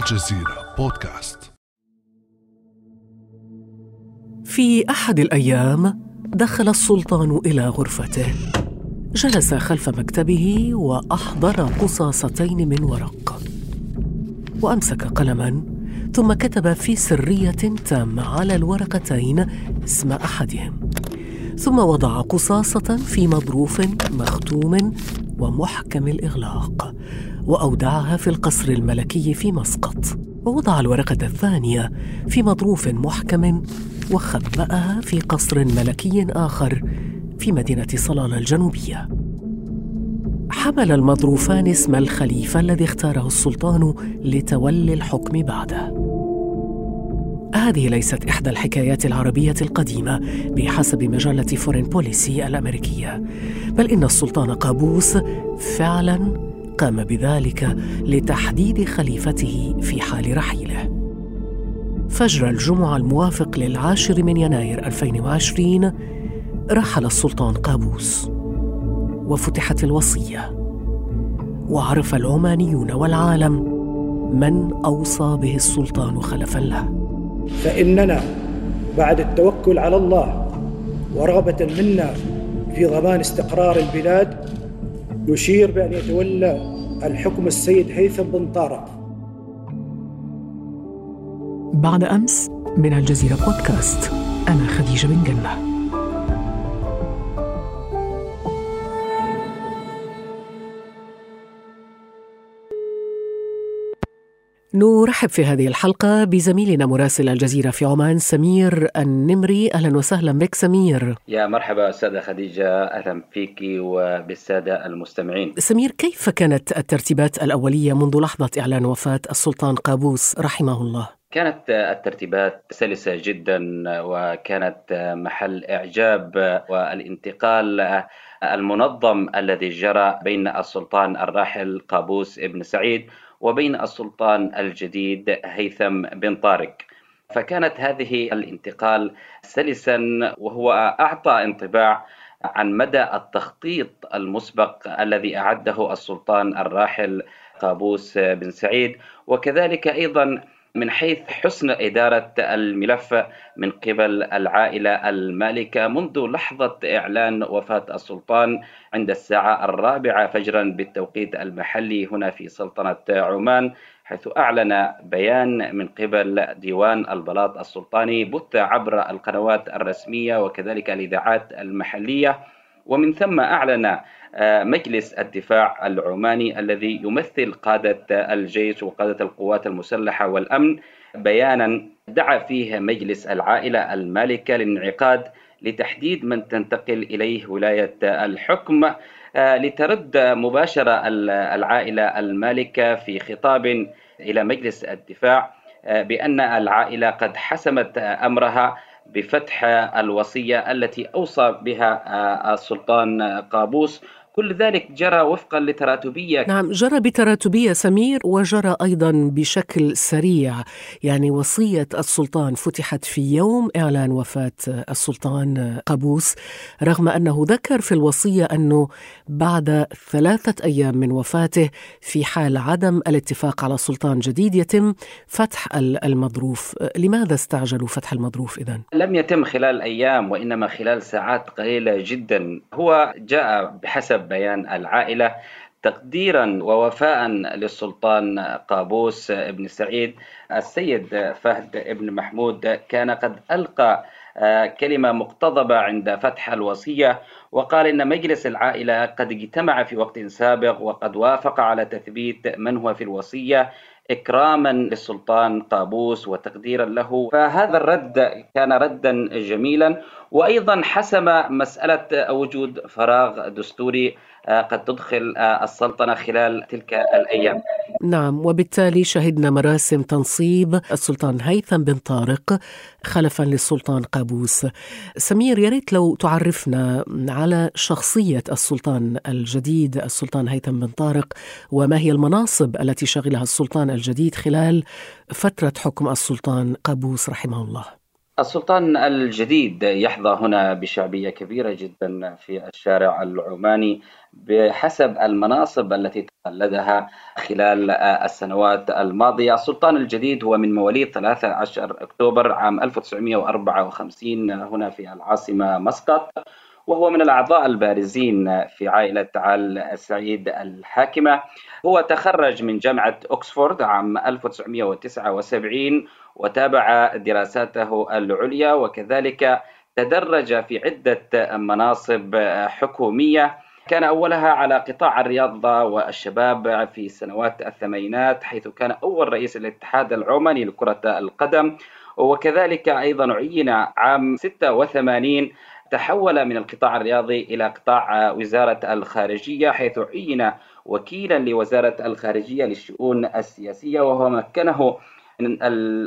الجزيرة بودكاست. في أحد الأيام دخل السلطان إلى غرفته جلس خلف مكتبه وأحضر قصاصتين من ورق وأمسك قلما ثم كتب في سرية تامة على الورقتين اسم أحدهم ثم وضع قصاصة في مظروف مختوم ومحكم الإغلاق. وأودعها في القصر الملكي في مسقط. ووضع الورقة الثانية في مظروف محكم وخبأها في قصر ملكي آخر في مدينة صلالة الجنوبية. حمل المظروفان اسم الخليفة الذي اختاره السلطان لتولي الحكم بعده. هذه ليست إحدى الحكايات العربية القديمة بحسب مجلة فورين بوليسي الأمريكية بل إن السلطان قابوس فعلا قام بذلك لتحديد خليفته في حال رحيله. فجر الجمعة الموافق للعاشر من يناير 2020 رحل السلطان قابوس وفتحت الوصية وعرف العمانيون والعالم من أوصى به السلطان خلفا له. فإننا بعد التوكل على الله ورغبة منا في ضمان استقرار البلاد نشير بأن يتولى الحكم السيد هيثم بن طارق. بعد أمس من الجزيرة بودكاست أنا خديجة بن جنة نرحب في هذه الحلقة بزميلنا مراسل الجزيرة في عمان سمير النمري. أهلا وسهلا بك سمير. يا مرحبا أستاذة خديجة أهلا فيك وبالسادة المستمعين. سمير كيف كانت الترتيبات الأولية منذ لحظة إعلان وفاة السلطان قابوس رحمه الله؟ كانت الترتيبات سلسة جدا وكانت محل إعجاب والانتقال المنظم الذي جرى بين السلطان الراحل قابوس ابن سعيد وبين السلطان الجديد هيثم بن طارق. فكانت هذه الانتقال سلسا وهو أعطى انطباع عن مدى التخطيط المسبق الذي أعده السلطان الراحل قابوس بن سعيد وكذلك أيضا من حيث حسن إدارة الملف من قبل العائلة المالكة منذ لحظة إعلان وفاة السلطان عند الساعة الرابعة فجرا بالتوقيت المحلي هنا في سلطنة عمان حيث أعلن بيان من قبل ديوان البلاط السلطاني بث عبر القنوات الرسمية وكذلك الإذاعات المحلية ومن ثم أعلن آه، مجلس الدفاع العماني الذي يمثل قادة الجيش وقادة القوات المسلحة والأمن بيانا دعا فيه مجلس العائلة المالكة للانعقاد لتحديد من تنتقل إليه ولاية الحكم آه، لترد مباشرة العائلة المالكة في خطاب إلى مجلس الدفاع آه، بأن العائلة قد حسمت أمرها بفتح الوصية التي أوصى بها السلطان قابوس كل ذلك جرى وفقا لتراتبية. نعم جرى بتراتبية سمير وجرى أيضا بشكل سريع. يعني وصية السلطان فتحت في يوم إعلان وفاة السلطان قابوس رغم أنه ذكر في الوصية أنه بعد ثلاثة أيام من وفاته في حال عدم الاتفاق على سلطان جديد يتم فتح المظروف. لماذا استعجلوا فتح المظروف إذن؟ لم يتم خلال أيام وإنما خلال ساعات قليلة جدا. هو جاء بحسب بيان العائلة. تقديرا ووفاء للسلطان قابوس بن سعيد السيد فهد بن محمود كان قد ألقى آه، كلمة مقتضبة عند فتح الوصية وقال إن مجلس العائلة قد اجتمع في وقت سابق وقد وافق على تثبيت من هو في الوصية. إكراما للسلطان قابوس وتقديرا له. فهذا الرد كان ردا جميلا وأيضا حسم مسألة وجود فراغ دستوري آه، قد تدخل آه، السلطنة خلال تلك الأيام. نعم وبالتالي شهدنا مراسم تنصيب السلطان هيثم بن طارق خلفا للسلطان قابوس. سمير يا ريت لو تعرفنا على شخصية السلطان الجديد السلطان هيثم بن طارق وما هي المناصب التي شغلها السلطان الجديد خلال فترة حكم السلطان قابوس رحمه الله. السلطان الجديد يحظى هنا بشعبية كبيرة جدا في الشارع العماني بحسب المناصب التي تقلدها خلال السنوات الماضية. السلطان الجديد هو من مواليد 13 أكتوبر عام 1954 هنا في العاصمة مسقط. وهو من الأعضاء البارزين في عائلة آل السعيد الحاكمة. هو تخرج من جامعة أكسفورد عام 1979 وتابع دراساته العليا وكذلك تدرج في عدة مناصب حكومية. كان أولها على قطاع الرياضة والشباب في سنوات الثمانينات حيث كان أول رئيس الاتحاد العماني لكرة القدم. وكذلك أيضا عين عام 86 تحول من القطاع الرياضي إلى قطاع وزارة الخارجية حيث عين وكيلا لوزارة الخارجية للشؤون السياسية وهو مكنه من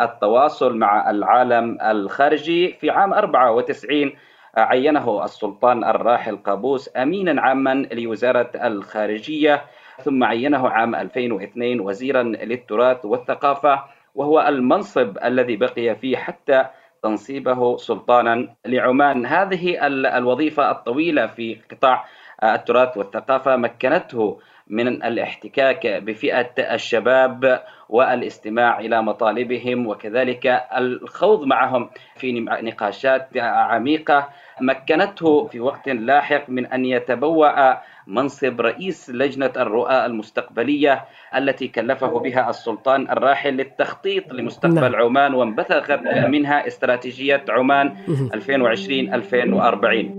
التواصل مع العالم الخارجي. في عام 94 عينه السلطان الراحل قابوس امينا عاما لوزارة الخارجية ثم عينه عام 2002 وزيرا للتراث والثقافة وهو المنصب الذي بقي فيه حتى تنصيبه سلطانا لعمان. هذه الوظيفة الطويلة في قطاع التراث والثقافة مكنته من الاحتكاك بفئة الشباب والاستماع إلى مطالبهم وكذلك الخوض معهم في نقاشات عميقة مكنته في وقت لاحق من أن يتبوأ منصب رئيس لجنة الرؤى المستقبلية التي كلفه بها السلطان الراحل للتخطيط لمستقبل نعم. عمان وانبثقت منها استراتيجية عمان 2020 2040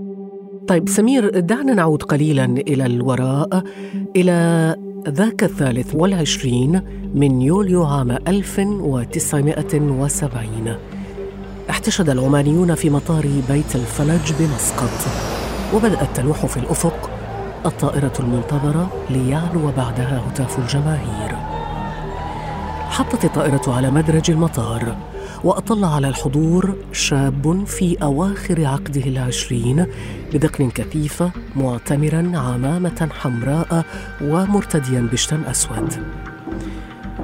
طيب سمير دعنا نعود قليلا إلى الوراء إلى ذاك الثالث والعشرين من يوليو عام 1970 احتشد العمانيون في مطار بيت الفلج بمسقط وبدأت تلوح في الأفق الطائرة المنتظرة ليعلو بعدها هتاف الجماهير. حطت الطائرة على مدرج المطار. وأطل على الحضور شاب في أواخر عقده العشرين بدقن كثيفة معتمرا عمامة حمراء ومرتديا بشتا أسود.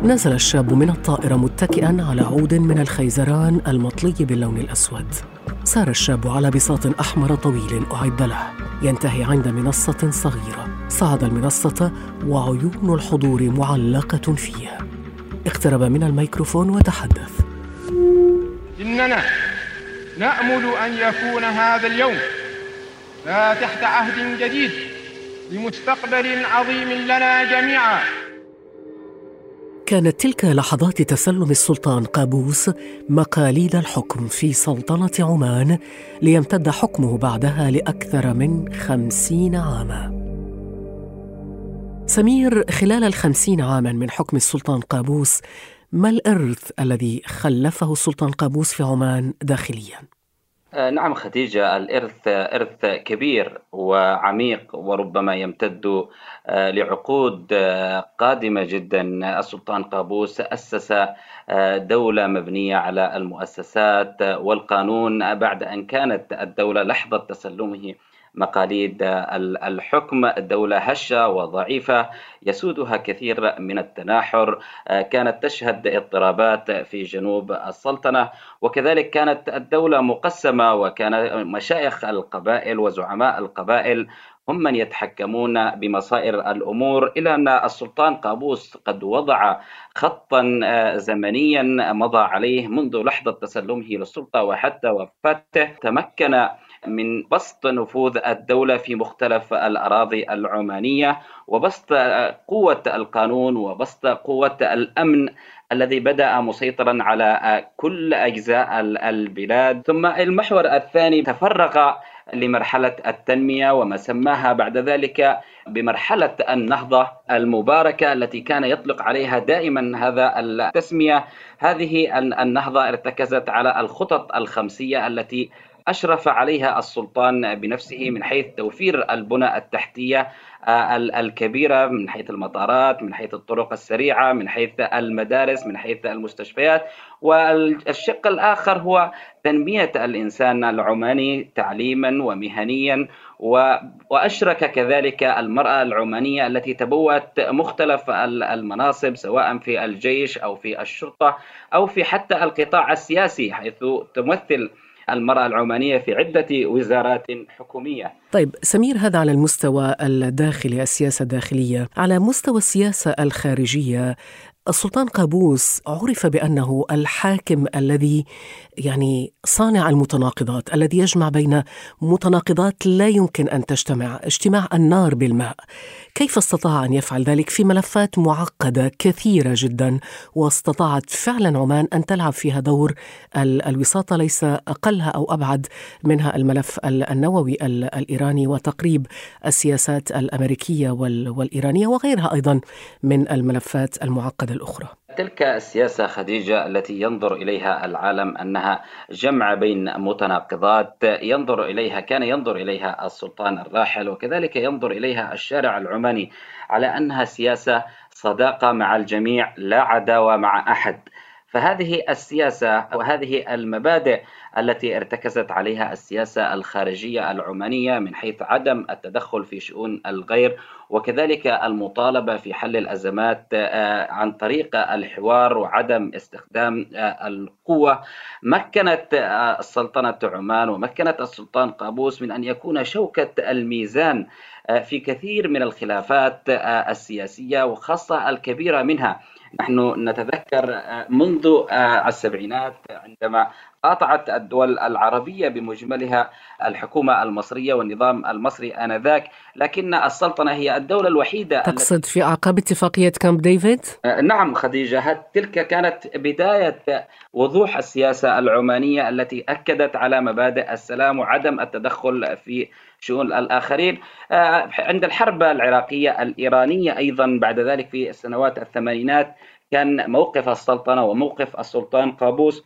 نزل الشاب من الطائرة متكئا على عود من الخيزران المطلي باللون الأسود. سار الشاب على بساط أحمر طويل أعد له. ينتهي عند منصة صغيرة. صعد المنصة وعيون الحضور معلقة فيه اقترب من الميكروفون وتحدث. إننا نأمل أن يكون هذا اليوم فاتحة عهد جديد لمستقبل عظيم لنا جميعا. كانت تلك لحظات تسلم السلطان قابوس مقاليد الحكم في سلطنة عمان ليمتد حكمه بعدها لأكثر من خمسين عاماً. سمير خلال الخمسين عاما من حكم السلطان قابوس ما الإرث الذي خلفه السلطان قابوس في عمان داخليا؟ آه، نعم خديجة الإرث إرث كبير وعميق وربما يمتد آه، لعقود آه، قادمة جدا السلطان قابوس أسس دولة مبنية على المؤسسات والقانون بعد أن كانت الدولة لحظة تسلمه مقاليد الحكم دولة هشة وضعيفة يسودها كثير من التناحر كانت تشهد اضطرابات في جنوب السلطنة وكذلك كانت الدولة مقسمة وكان مشايخ القبائل وزعماء القبائل هم من يتحكمون بمصائر الأمور إلى أن السلطان قابوس قد وضع خطا زمنيا مضى عليه منذ لحظة تسلمه للسلطة وحتى وفاته تمكن من بسط نفوذ الدولة في مختلف الأراضي العمانية وبسط قوة القانون وبسط قوة الأمن الذي بدأ مسيطرا على كل أجزاء البلاد. ثم المحور الثاني تفرغ لمرحلة التنمية وما سماها بعد ذلك بمرحلة النهضة المباركة التي كان يطلق عليها دائما هذا التسمية. هذه النهضة ارتكزت على الخطط الخمسية التي أشرف عليها السلطان بنفسه من حيث توفير البنى التحتية آه، الكبيرة من حيث المطارات من حيث الطرق السريعة من حيث المدارس من حيث المستشفيات. والشق الآخر هو تنمية الإنسان العماني تعليما ومهنيا وأشرك كذلك المرأة العمانية التي تبوت مختلف المناصب سواء في الجيش أو في الشرطة أو في حتى القطاع السياسي حيث تمثل المرأة العمانية في عدة وزارات حكومية. طيب سمير هذا على المستوى الداخلي السياسة الداخلية على مستوى السياسة الخارجية السلطان قابوس عرف بأنه الحاكم الذي يعني صانع المتناقضات الذي يجمع بين متناقضات لا يمكن أن تجتمع اجتماع النار بالماء. كيف استطاع أن يفعل ذلك؟ في ملفات معقدة كثيرة جدا واستطاعت فعلا عمان أن تلعب فيها دور الوساطة ليس أقلها أو أبعد منها الملف النووي الإيراني وتقريب السياسات الأمريكية والإيرانية وغيرها أيضا من الملفات المعقدة. الأخرى. تلك السياسة خديجة التي ينظر إليها العالم أنها جمع بين متناقضات ينظر إليها كان ينظر إليها السلطان الراحل وكذلك ينظر إليها الشارع العماني على أنها سياسة صداقة مع الجميع لا عداوة مع أحد. فهذه السياسة وهذه المبادئ التي ارتكزت عليها السياسة الخارجية العمانية من حيث عدم التدخل في شؤون الغير وكذلك المطالبة في حل الأزمات آه، عن طريق الحوار وعدم استخدام آه، القوة. مكنت آه، السلطنة عمان ومكنت السلطان قابوس من أن يكون شوكة الميزان في كثير من الخلافات السياسية وخاصة الكبيرة منها. نحن نتذكر منذ السبعينات عندما قاطعت الدول العربية بمجملها الحكومة المصرية والنظام المصري آنذاك لكن السلطنة هي الدولة الوحيدة تقصد في أعقاب اتفاقية كامب ديفيد؟ آه، نعم خديجة تلك كانت بداية وضوح السياسة العمانية التي أكدت على مبادئ السلام وعدم التدخل في شؤون الآخرين آه، عند الحرب العراقية الإيرانية أيضا بعد ذلك في السنوات الثمانينات كان موقف السلطنة وموقف السلطان قابوس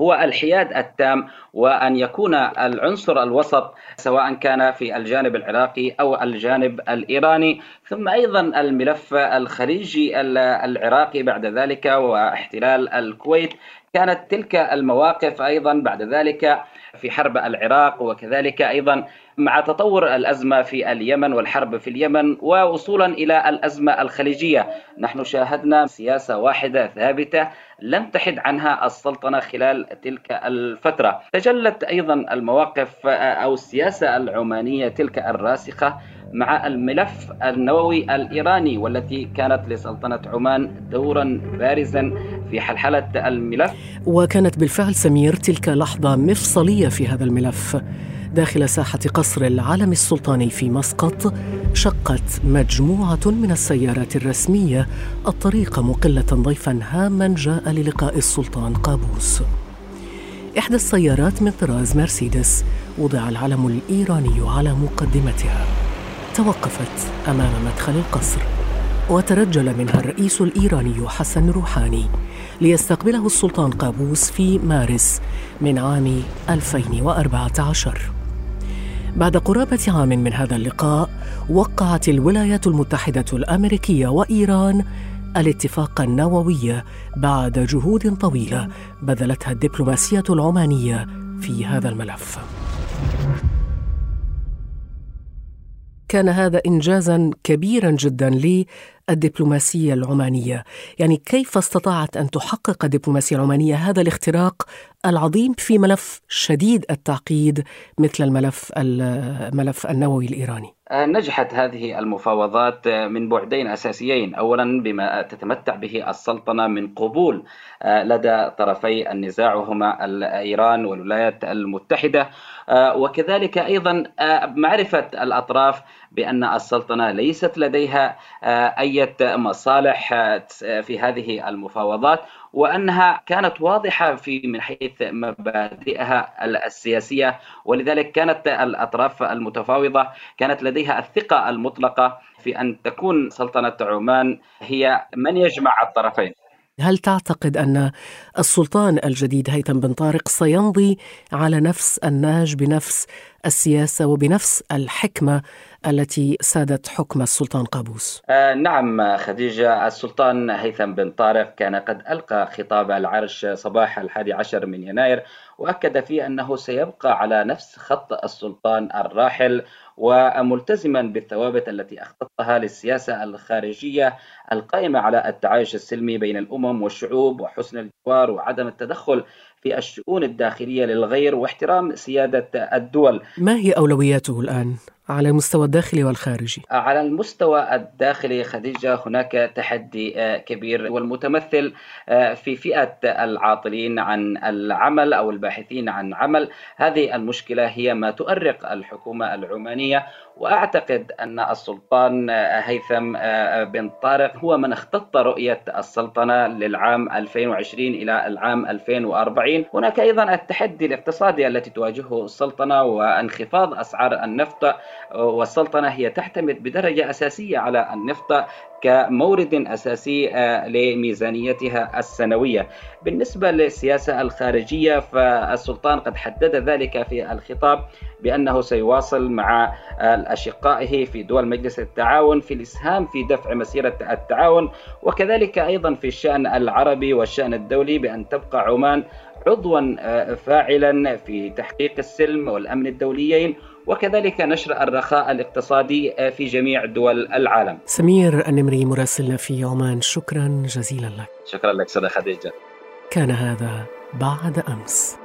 هو الحياد التام وأن يكون العنصر الوسط سواء كان في الجانب العراقي أو الجانب الإيراني ثم أيضا الملف الخليجي العراقي بعد ذلك واحتلال الكويت كانت تلك المواقف أيضا بعد ذلك في حرب العراق وكذلك أيضا مع تطور الأزمة في اليمن والحرب في اليمن ووصولا إلى الأزمة الخليجية، نحن شاهدنا سياسة واحدة ثابتة لم تحد عنها السلطنة خلال تلك الفترة، تجلت أيضا المواقف أو السياسة العمانية تلك الراسخة مع الملف النووي الإيراني والتي كانت لسلطنة عمان دورا بارزا في حلحلة الملف. وكانت بالفعل سمير تلك لحظة مفصلية في هذا الملف. داخل ساحة قصر العلم السلطاني في مسقط شقت مجموعة من السيارات الرسمية الطريق مقلة ضيفا هاما جاء للقاء السلطان قابوس. إحدى السيارات من طراز مرسيدس وضع العلم الإيراني على مقدمتها. توقفت أمام مدخل القصر وترجل منها الرئيس الإيراني حسن روحاني ليستقبله السلطان قابوس في مارس من عام 2014 بعد قرابة عام من هذا اللقاء وقعت الولايات المتحدة الأمريكية وإيران الاتفاق النووي بعد جهود طويلة بذلتها الدبلوماسية العمانية في هذا الملف. كان هذا انجازا كبيرا جدا للدبلوماسية العمانية، يعني كيف استطاعت أن تحقق الدبلوماسية العمانية هذا الاختراق العظيم في ملف شديد التعقيد مثل الملف الملف النووي الإيراني؟ نجحت هذه المفاوضات من بعدين أساسيين، اولا بما تتمتع به السلطنة من قبول لدى طرفي النزاع وهما ايران والولايات المتحدة وكذلك أيضا معرفة الأطراف بأن السلطنة ليست لديها اي مصالح في هذه المفاوضات. وأنها كانت واضحة في من حيث مبادئها السياسية ولذلك كانت الأطراف المتفاوضة كانت لديها الثقة المطلقة في أن تكون سلطنة عمان هي من يجمع الطرفين. هل تعتقد أن السلطان الجديد هيثم بن طارق سيمضي على نفس النهج بنفس السياسة وبنفس الحكمة التي سادت حكم السلطان قابوس؟ آه نعم خديجة السلطان هيثم بن طارق كان قد ألقى خطاب العرش صباح الحادي عشر من يناير وأكد فيه أنه سيبقى على نفس خط السلطان الراحل وملتزما بالثوابت التي أخططها للسياسة الخارجية القائمة على التعايش السلمي بين الأمم والشعوب وحسن الجوار وعدم التدخل في الشؤون الداخلية للغير واحترام سيادة الدول. ما هي أولوياته الآن؟ على المستوى الداخلي والخارجي. على المستوى الداخلي خديجة هناك تحدي آه، كبير والمتمثل آه، في فئة العاطلين عن العمل أو الباحثين عن عمل. هذه المشكلة هي ما تؤرق الحكومة العمانية وأعتقد أن السلطان هيثم بن طارق هو من اختط رؤية السلطنة للعام 2020 إلى العام 2040 هناك أيضا التحدي الاقتصادي التي تواجهه السلطنة وانخفاض أسعار النفط. والسلطنة هي تعتمد بدرجة أساسية على النفط كمورد أساسي آه، لميزانيتها السنوية. بالنسبة للسياسة الخارجية فالسلطان قد حدد ذلك في الخطاب بأنه سيواصل مع أشقائه في دول مجلس التعاون في الإسهام في دفع مسيرة التعاون وكذلك أيضا في الشأن العربي والشأن الدولي بأن تبقى عمان عضوا آه، فاعلا في تحقيق السلم والأمن الدوليين وكذلك نشر الرخاء الاقتصادي في جميع دول العالم. سمير النمري مراسلنا في عمان شكرا جزيلا لك. شكرا لك سيدة خديجة. كان هذا بعد أمس.